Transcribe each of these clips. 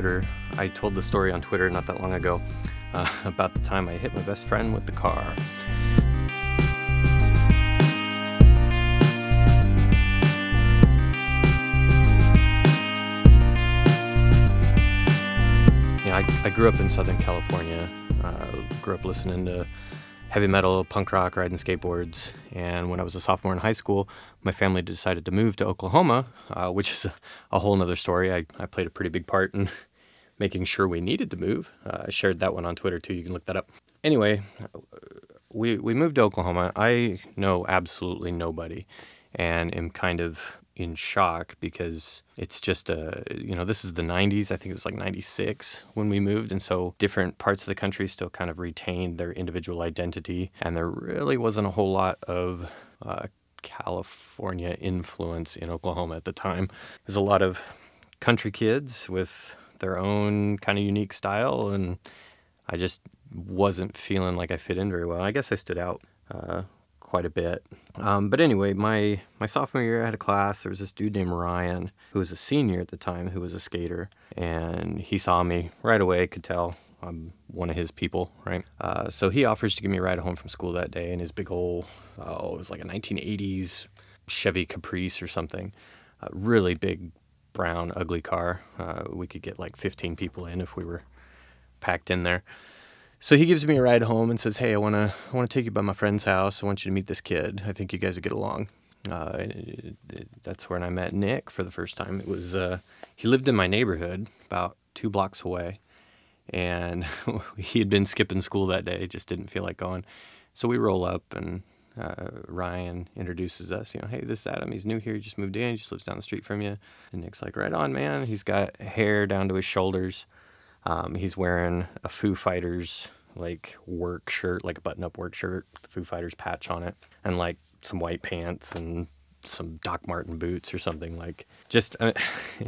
Twitter, I told the story on Twitter not that long ago uh, about the time I hit my best friend with the car. I, I grew up in Southern California. Uh, grew up listening to heavy metal, punk rock, riding skateboards. And when I was a sophomore in high school, my family decided to move to Oklahoma, uh, which is a, a whole other story. I, I played a pretty big part in making sure we needed to move. Uh, I shared that one on Twitter too. You can look that up. Anyway, we, we moved to Oklahoma. I know absolutely nobody and am kind of in shock because it's just a you know this is the 90s i think it was like 96 when we moved and so different parts of the country still kind of retained their individual identity and there really wasn't a whole lot of uh, california influence in oklahoma at the time there's a lot of country kids with their own kind of unique style and i just wasn't feeling like i fit in very well i guess i stood out uh, quite a bit. Um, but anyway, my my sophomore year, I had a class. There was this dude named Ryan who was a senior at the time, who was a skater, and he saw me right away. Could tell I'm one of his people, right? Uh, so he offers to give me a ride home from school that day in his big old, oh, it was like a 1980s Chevy Caprice or something, a really big brown ugly car. Uh, we could get like 15 people in if we were packed in there. So he gives me a ride home and says, "Hey, I want to I want to take you by my friend's house. I want you to meet this kid. I think you guys would get along." Uh, it, it, that's when I met Nick for the first time. It was uh, he lived in my neighborhood about two blocks away, and he had been skipping school that day. Just didn't feel like going. So we roll up and uh, Ryan introduces us. You know, hey, this is Adam. He's new here. He just moved in. He just lives down the street from you. And Nick's like, right on, man. He's got hair down to his shoulders. Um, he's wearing a Foo Fighters like work shirt, like a button-up work shirt, Foo Fighters patch on it, and like some white pants and some Doc Martens boots or something. Like, just uh,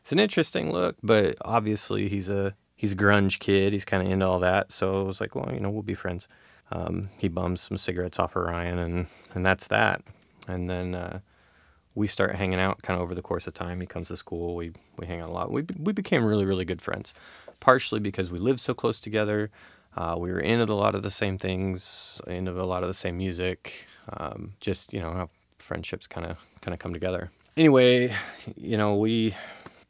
it's an interesting look, but obviously he's a he's a grunge kid. He's kind of into all that. So I was like, well, you know, we'll be friends. Um, he bums some cigarettes off of Ryan, and and that's that. And then uh, we start hanging out kind of over the course of time. He comes to school. We we hang out a lot. We we became really really good friends partially because we lived so close together. Uh, we were into a lot of the same things, into a lot of the same music. Um, just you know how friendships kind of kind of come together. Anyway, you know we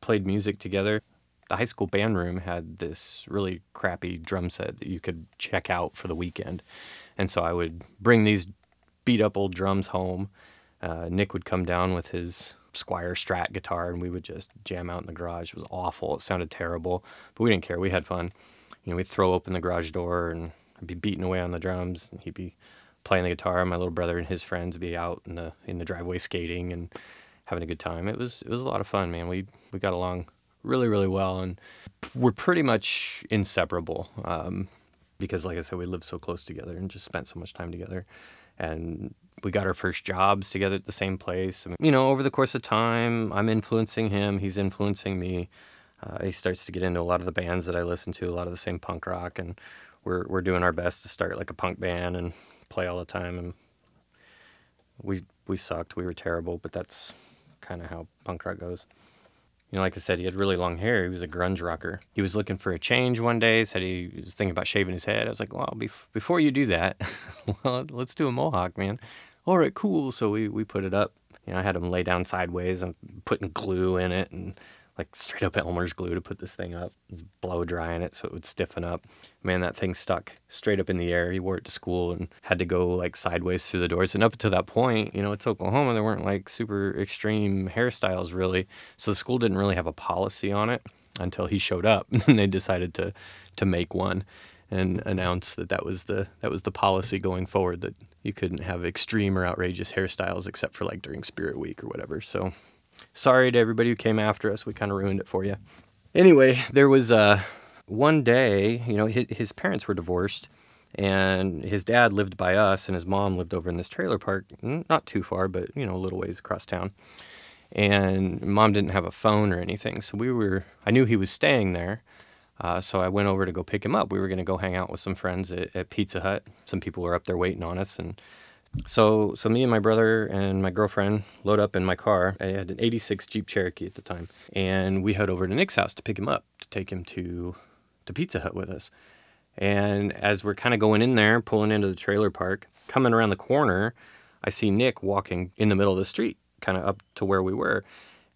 played music together. The high school band room had this really crappy drum set that you could check out for the weekend, and so I would bring these beat up old drums home. Uh, Nick would come down with his Squier Strat guitar, and we would just jam out in the garage. It was awful. It sounded terrible, but we didn't care. We had fun. You know, we'd throw open the garage door, and I'd be beating away on the drums, and he'd be playing the guitar. My little brother and his friends would be out in the in the driveway skating and having a good time. It was it was a lot of fun, man. We we got along really really well, and we're pretty much inseparable. Um, because, like I said, we lived so close together and just spent so much time together, and we got our first jobs together at the same place. I mean, you know, over the course of time, I'm influencing him, he's influencing me. Uh, he starts to get into a lot of the bands that I listen to, a lot of the same punk rock, and we're we're doing our best to start like a punk band and play all the time. And we we sucked, we were terrible, but that's kind of how punk rock goes. You know, like I said, he had really long hair. He was a grunge rocker. He was looking for a change one day. Said he was thinking about shaving his head. I was like, well, bef- before you do that, well, let's do a mohawk, man all right, cool. So we, we put it up. You know, I had him lay down sideways and putting glue in it and like straight up Elmer's glue to put this thing up, blow drying it so it would stiffen up. Man, that thing stuck straight up in the air. He wore it to school and had to go like sideways through the doors. And up to that point, you know, it's Oklahoma, there weren't like super extreme hairstyles really. So the school didn't really have a policy on it until he showed up and they decided to to make one and announce that that was the that was the policy going forward that you couldn't have extreme or outrageous hairstyles except for like during Spirit Week or whatever. So sorry to everybody who came after us. We kind of ruined it for you. Anyway, there was uh, one day, you know, his, parents were divorced and his dad lived by us and his mom lived over in this trailer park, not too far, but you know, a little ways across town. And mom didn't have a phone or anything, so we were. I knew he was staying there, uh, so I went over to go pick him up. We were going to go hang out with some friends at, at, Pizza Hut. Some people were up there waiting on us, and So, so me and my brother and my girlfriend load up in my car. I had an 86 Jeep Cherokee at the time. And we head over to Nick's house to pick him up, to take him to, to Pizza Hut with us. And as we're kind of going in there, pulling into the trailer park, coming around the corner, I see Nick walking in the middle of the street, kind of up to where we were.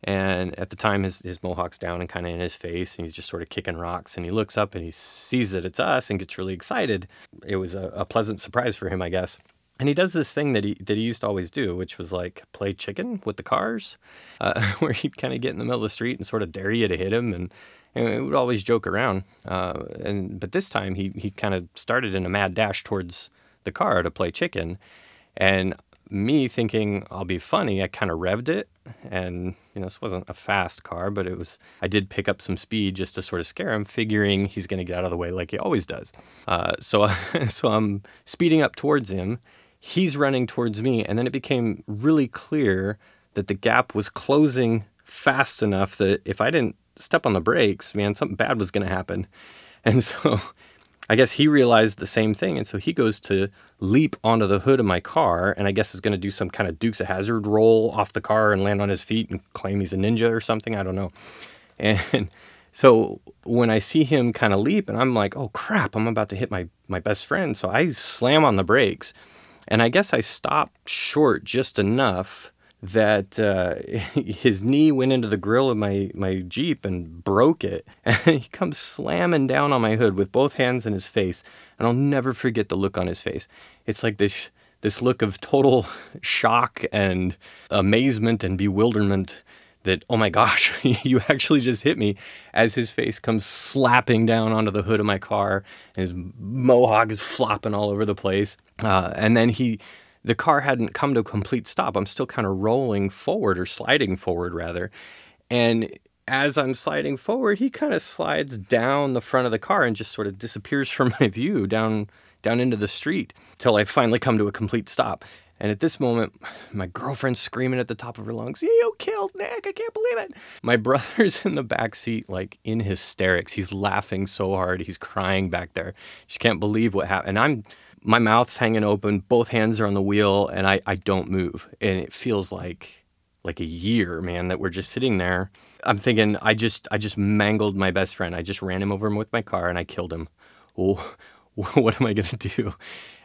And at the time, his, his mohawk's down and kind of in his face, and he's just sort of kicking rocks. And he looks up and he sees that it's us and gets really excited. It was a, a pleasant surprise for him, I guess. And he does this thing that he that he used to always do, which was like play chicken with the cars, uh, where he'd kind of get in the middle of the street and sort of dare you to hit him, and, and it would always joke around. Uh, and but this time he he kind of started in a mad dash towards the car to play chicken, and me thinking I'll be funny, I kind of revved it, and you know this wasn't a fast car, but it was. I did pick up some speed just to sort of scare him, figuring he's going to get out of the way like he always does. Uh, so so I'm speeding up towards him. He's running towards me, and then it became really clear that the gap was closing fast enough that if I didn't step on the brakes, man, something bad was going to happen. And so I guess he realized the same thing. And so he goes to leap onto the hood of my car and I guess is going to do some kind of Dukes of Hazzard roll off the car and land on his feet and claim he's a ninja or something. I don't know. And so when I see him kind of leap and I'm like, oh crap, I'm about to hit my, my best friend. So I slam on the brakes and I guess I stopped short just enough that uh, his knee went into the grill of my, my Jeep and broke it. And he comes slamming down on my hood with both hands in his face. And I'll never forget the look on his face. It's like this, this look of total shock and amazement and bewilderment that, oh my gosh, you actually just hit me as his face comes slapping down onto the hood of my car. And his mohawk is flopping all over the place. Uh, and then he the car hadn't come to a complete stop. I'm still kind of rolling forward or sliding forward rather. And as I'm sliding forward, he kind of slides down the front of the car and just sort of disappears from my view down down into the street till I finally come to a complete stop. And at this moment, my girlfriend's screaming at the top of her lungs, You killed Nick. I can't believe it. My brother's in the back seat, like in hysterics. He's laughing so hard. He's crying back there. She can't believe what happened. And I'm my mouth's hanging open, both hands are on the wheel, and I, I don't move. And it feels like like a year, man, that we're just sitting there. I'm thinking I just I just mangled my best friend. I just ran him over with my car and I killed him. Oh, what am I gonna do?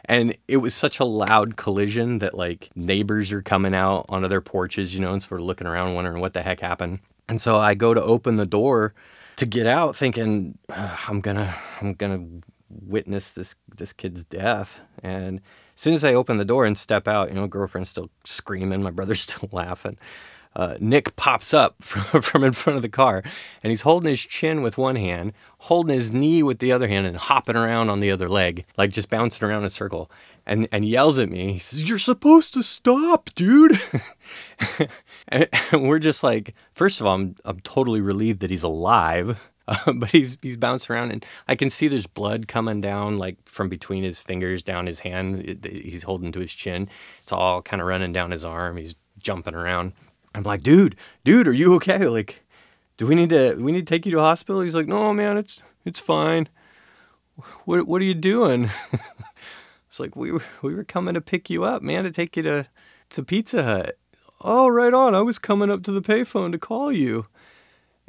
And it was such a loud collision that like neighbors are coming out onto their porches, you know, and sort of looking around, wondering what the heck happened. And so I go to open the door to get out, thinking I'm gonna I'm gonna witness this this kid's death. And as soon as I open the door and step out, you know, girlfriend's still screaming, my brother's still laughing. Uh, Nick pops up from, from in front of the car and he's holding his chin with one hand, holding his knee with the other hand, and hopping around on the other leg, like just bouncing around in a circle, and, and yells at me. He says, You're supposed to stop, dude. and, and we're just like, first of all, I'm, I'm totally relieved that he's alive uh, but he's he's bouncing around, and I can see there's blood coming down like from between his fingers down his hand. It, he's holding to his chin. It's all kind of running down his arm. He's jumping around. I'm like, dude, dude, are you okay? Like, do we need to we need to take you to hospital? He's like, no, man, it's it's fine. What what are you doing? it's like we were we were coming to pick you up, man, to take you to to Pizza Hut. Oh, right on. I was coming up to the payphone to call you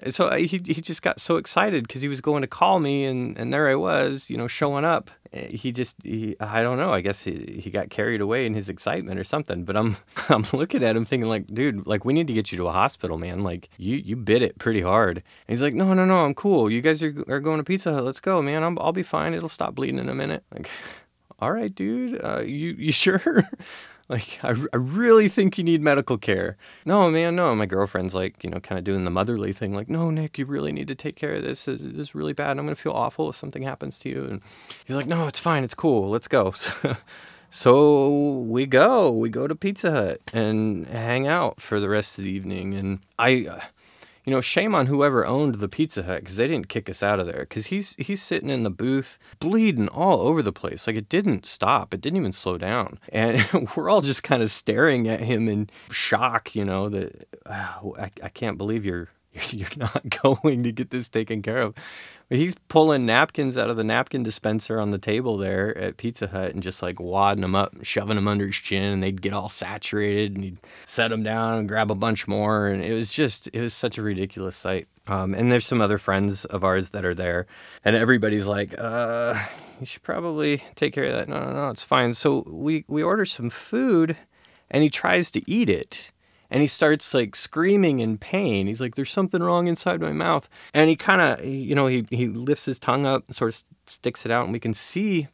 so he he just got so excited because he was going to call me and and there I was, you know, showing up. Eh, he just he, I don't know. I guess he, he got carried away in his excitement or something. But I'm I'm looking at him thinking like, dude, like we need to get you to a hospital, man. Like you you bit it pretty hard. And he's like, no no no, I'm cool. You guys are are going to Pizza Hut. Let's go, man. I'm, I'll be fine. It'll stop bleeding in a minute. Like, all right, dude. Uh, you you sure? Like, I, I really think you need medical care. No, man, no. My girlfriend's like, you know, kind of doing the motherly thing, like, no, Nick, you really need to take care of this. This is really bad. I'm going to feel awful if something happens to you. And he's like, no, it's fine. It's cool. Let's go. So, we go. We go to Pizza Hut and hang out for the rest of the evening. And I. Uh, You know, shame on whoever owned the Pizza Hut because they didn't kick us out of there. Because he's he's sitting in the booth, bleeding all over the place. Like it didn't stop. It didn't even slow down. And we're all just kind of staring at him in shock. You know that oh, I, I can't believe you're you're not going to get this taken care of. But he's pulling napkins out of the napkin dispenser on the table there at Pizza Hut and just like wadding them up, and shoving them under his chin, and they'd get all saturated, and he'd set them down and grab a bunch more, and it was just it was such a ridiculous sight. Um, and there's some other friends of ours that are there, and everybody's like, uh, you should probably take care of that. No, no, no, it's fine. So we we order some food, and he tries to eat it and he starts like screaming in pain. He's like, "There's something wrong inside my mouth," and he kind of, you know, he he lifts his tongue up, and sort of sticks it out, and we can see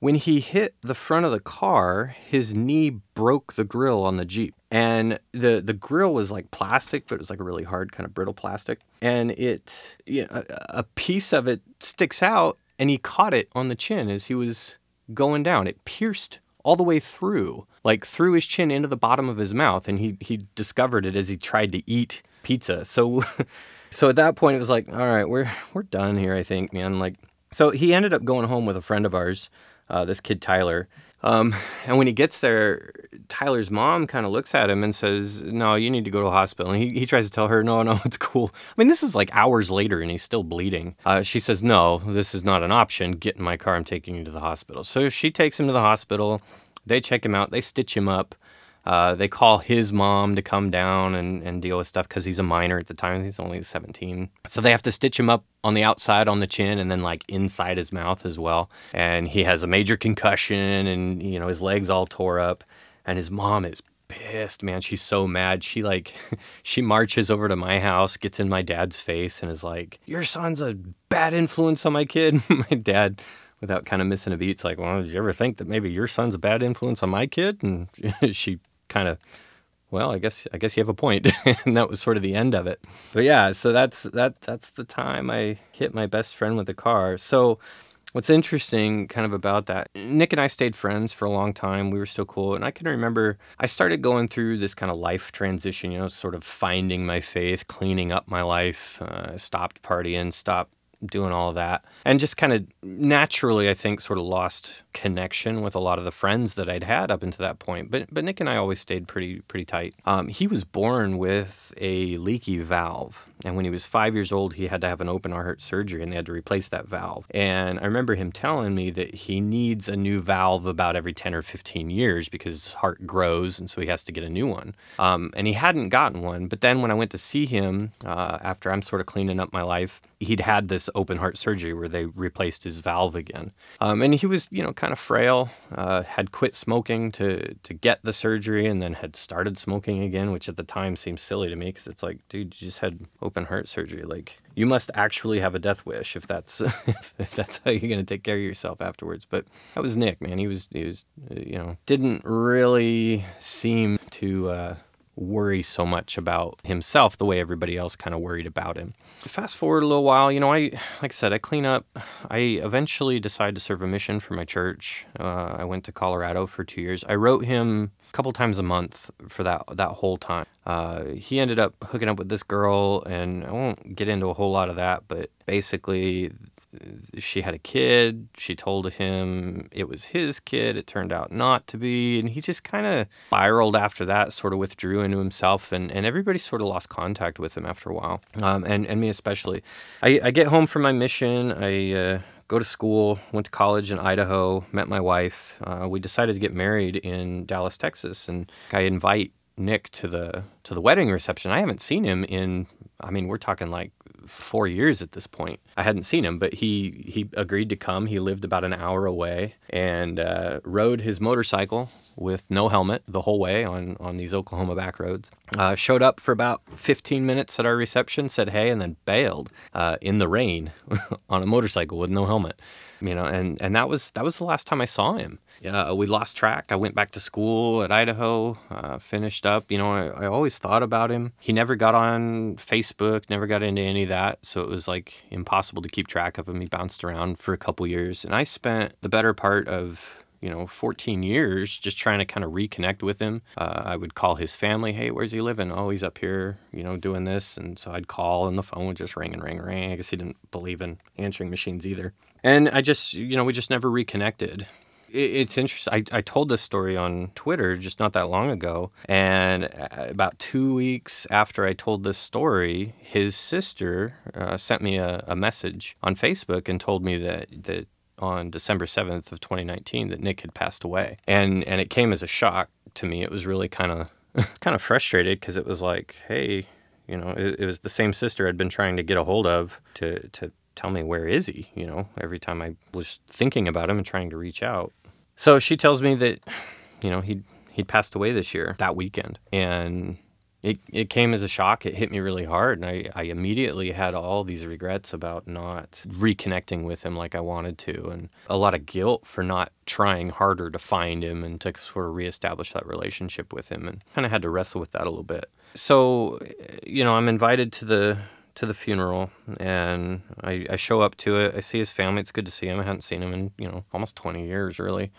when he hit the front of the car, his knee broke the grill on the Jeep. And the, the grill was like plastic, but it was like a really hard kind of brittle plastic. And it, you know, a, a piece of it sticks out, and he caught it on the chin as he was going down. It pierced all the way through, like through his chin into the bottom of his mouth, and he he discovered it as he tried to eat pizza. So, so at that point, it was like, all right, we're we're done here. I think, man. Like, so he ended up going home with a friend of ours, uh, this kid Tyler. Um, and when he gets there, Tyler's mom kind of looks at him and says, No, you need to go to a hospital. And he, he tries to tell her, No, no, it's cool. I mean, this is like hours later and he's still bleeding. Uh, she says, No, this is not an option. Get in my car. I'm taking you to the hospital. So she takes him to the hospital. They check him out. They stitch him up. Uh, they call his mom to come down and, and deal with stuff because he's a minor at the time. He's only 17. So they have to stitch him up on the outside on the chin and then like inside his mouth as well. And he has a major concussion and, you know, his legs all tore up. And his mom is pissed, man. She's so mad. She like she marches over to my house, gets in my dad's face and is like, "Your son's a bad influence on my kid." my dad without kind of missing a beat, it's like, "Well, did you ever think that maybe your son's a bad influence on my kid?" And she kind of well, I guess I guess you have a point. and that was sort of the end of it. But yeah, so that's that that's the time I hit my best friend with the car. So what's interesting kind of about that, Nick and I stayed friends for a long time. We were still cool, and I can remember I started going through this kind of life transition, you know, sort of finding my faith, cleaning up my life, uh, stopped partying, stopped doing all that. And just kind of naturally, I think, sort of lost connection with a lot of the friends that I'd had up until that point. But but Nick and I always stayed pretty pretty tight. Um, he was born with a leaky valve. And when he was five years old, he had to have an open heart surgery and they had to replace that valve. And I remember him telling me that he needs a new valve about every 10 or 15 years because his heart grows and so he has to get a new one. Um, and he hadn't gotten one. But then when I went to see him uh, after I'm sort of cleaning up my life, he'd had this open heart surgery where they replaced his valve again. Um, and he was, you know, kind of frail, uh, had quit smoking to, to get the surgery and then had started smoking again, which at the time seemed silly to me because it's like, dude, you just had open heart surgery. Like, you must actually have a death wish if that's if that's how you're going to take care of yourself afterwards. But that was Nick, man. He was he was you know didn't really seem to uh, worry so much about himself the way everybody else kind of worried about him. Fast forward a little while, you know, I like I said, I clean up. I eventually decide to serve a mission for my church. Uh, I went to Colorado for two years. I wrote him a couple times a month for that that whole time. Uh, he ended up hooking up with this girl, and I won't get into a whole lot of that, but basically, she had a kid. She told him it was his kid. It turned out not to be, and he just kind of spiraled after that. Sort of withdrew into himself, and, and everybody sort of lost contact with him after a while, um, and and me especially. I, I get home from my mission. I uh, go to school, went to college in Idaho, met my wife. Uh, we decided to get married in Dallas, Texas, and I invite Nick to the to the wedding reception. I haven't seen him in I mean, we're talking like four years at this point. I hadn't seen him, but he he agreed to come. He lived about an hour away and uh, rode his motorcycle with no helmet the whole way on on these Oklahoma back roads. Uh, showed up for about 15 minutes at our reception, said hey, and then bailed uh, in the rain on a motorcycle with no helmet. You know, and and that was that was the last time I saw him. Yeah, we lost track. I went back to school at Idaho, uh, finished up. You know, I, I always thought about him. He never got on Facebook, never got into any of that. So it was like impossible to keep track of him. He bounced around for a couple years. And I spent the better part of you know 14 years just trying to kind of reconnect with him uh, i would call his family hey where's he living oh he's up here you know doing this and so i'd call and the phone would just ring and ring and ring i guess he didn't believe in answering machines either and i just you know we just never reconnected It's interesting. I, I told this story on Twitter just not that long ago. And uh, about two weeks after I told this story, his sister uh, sent me a, a message on Facebook and told me that, that on December 7th of 2019 that Nick had passed away. And, and it came as a shock to me. It was really kind of kind of frustrated because it was like, hey, you know, it, it was the same sister I'd been trying to get a hold of to, to tell me where is he, you know, every time I was thinking about him and trying to reach out. So she tells me that, you know, he'd he'd passed away this year, that weekend. And it, it came as a shock. It hit me really hard. And I, I immediately had all these regrets about not reconnecting with him like I wanted to, and a lot of guilt for not trying harder to find him and to sort of reestablish that relationship with him. And kind of had to wrestle with that a little bit. So, you know, I'm invited to the to the funeral and I, I show up to it. I see his family. It's good to see him. I hadn't seen him in, you know, almost 20 years, really.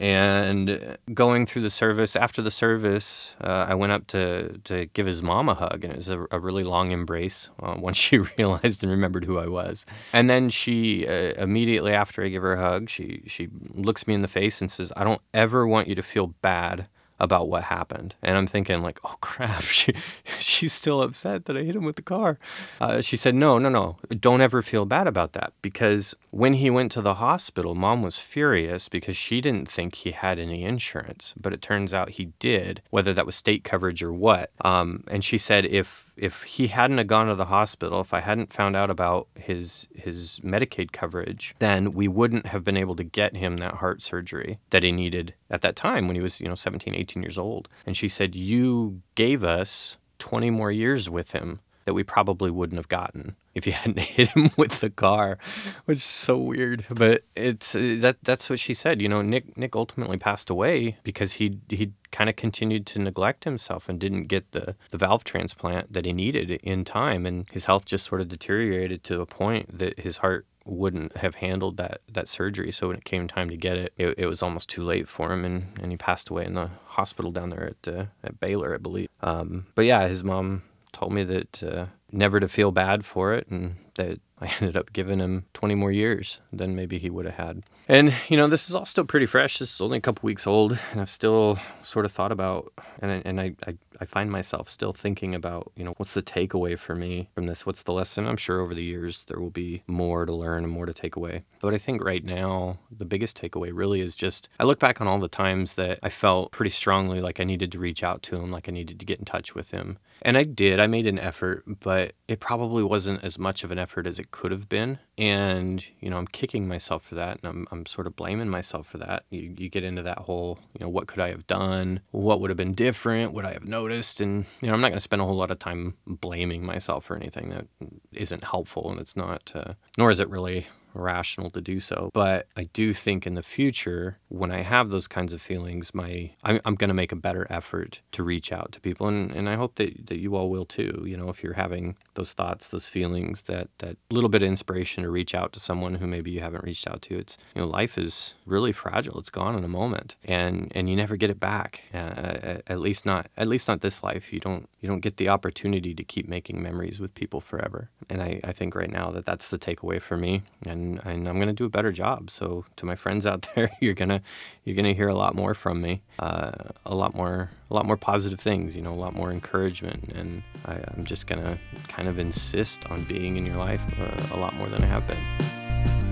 And going through the service, after the service, uh, I went up to, to give his mom a hug, and it was a, a really long embrace uh, once she realized and remembered who I was. And then she, uh, immediately after I give her a hug, she, she looks me in the face and says, I don't ever want you to feel bad about what happened. And I'm thinking like, oh crap, she she's still upset that I hit him with the car. Uh, she said, no, no, no, don't ever feel bad about that because when he went to the hospital, mom was furious because she didn't think he had any insurance, but it turns out he did, whether that was state coverage or what. Um, and she said if if he hadn't have gone to the hospital, if I hadn't found out about his his Medicaid coverage, then we wouldn't have been able to get him that heart surgery that he needed at that time when he was, you know, 17, 18 years old. And she said, "You gave us 20 more years with him that we probably wouldn't have gotten if you hadn't hit him with the car, which is so weird. But it's uh, that that's what she said. You know, Nick Nick ultimately passed away because he he kind of continued to neglect himself and didn't get the the valve transplant that he needed in time, and his health just sort of deteriorated to a point that his heart wouldn't have handled that that surgery. So when it came time to get it, it, it was almost too late for him, and, and he passed away in the hospital down there at uh, at Baylor, I believe. Um, but yeah, his mom told me that uh, never to feel bad for it and that I ended up giving him 20 more years than maybe he would have had. And, you know, this is all still pretty fresh. This is only a couple weeks old, and I've still sort of thought about, and, and I, I, I find myself still thinking about, you know, what's the takeaway for me from this? What's the lesson? I'm sure over the years there will be more to learn and more to take away. But I think right now, the biggest takeaway really is just I look back on all the times that I felt pretty strongly like I needed to reach out to him, like I needed to get in touch with him. And I did, I made an effort, but it probably wasn't as much of an effort as it could have been. And, you know, I'm kicking myself for that and I'm, I'm sort of blaming myself for that. You, you get into that whole, you know, what could I have done? What would have been different? Would I have noticed? And, you know, I'm not going to spend a whole lot of time blaming myself for anything that isn't helpful and it's not, uh, nor is it really rational to do so. But I do think in the future, when I have those kinds of feelings, my I'm, I'm going to make a better effort to reach out to people, and, and I hope that, that you all will too. You know, if you're having those thoughts, those feelings, that that little bit of inspiration to reach out to someone who maybe you haven't reached out to. It's you know, life is really fragile. It's gone in a moment, and and you never get it back. Uh, at least not at least not this life. You don't you don't get the opportunity to keep making memories with people forever. And I, I think right now that that's the takeaway for me. And and, I'm going to do a better job. So to my friends out there, you're gonna you're gonna hear a lot more from me, uh, a lot more a lot more positive things, you know, a lot more encouragement, and I, am just gonna kind of insist on being in your life uh, a lot more than I have been.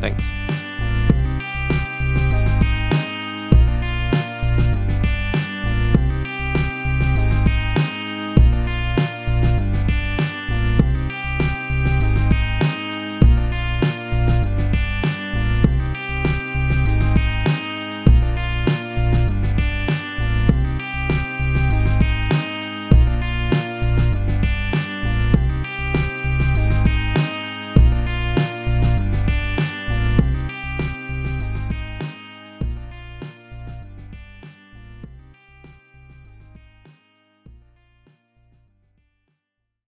Thanks.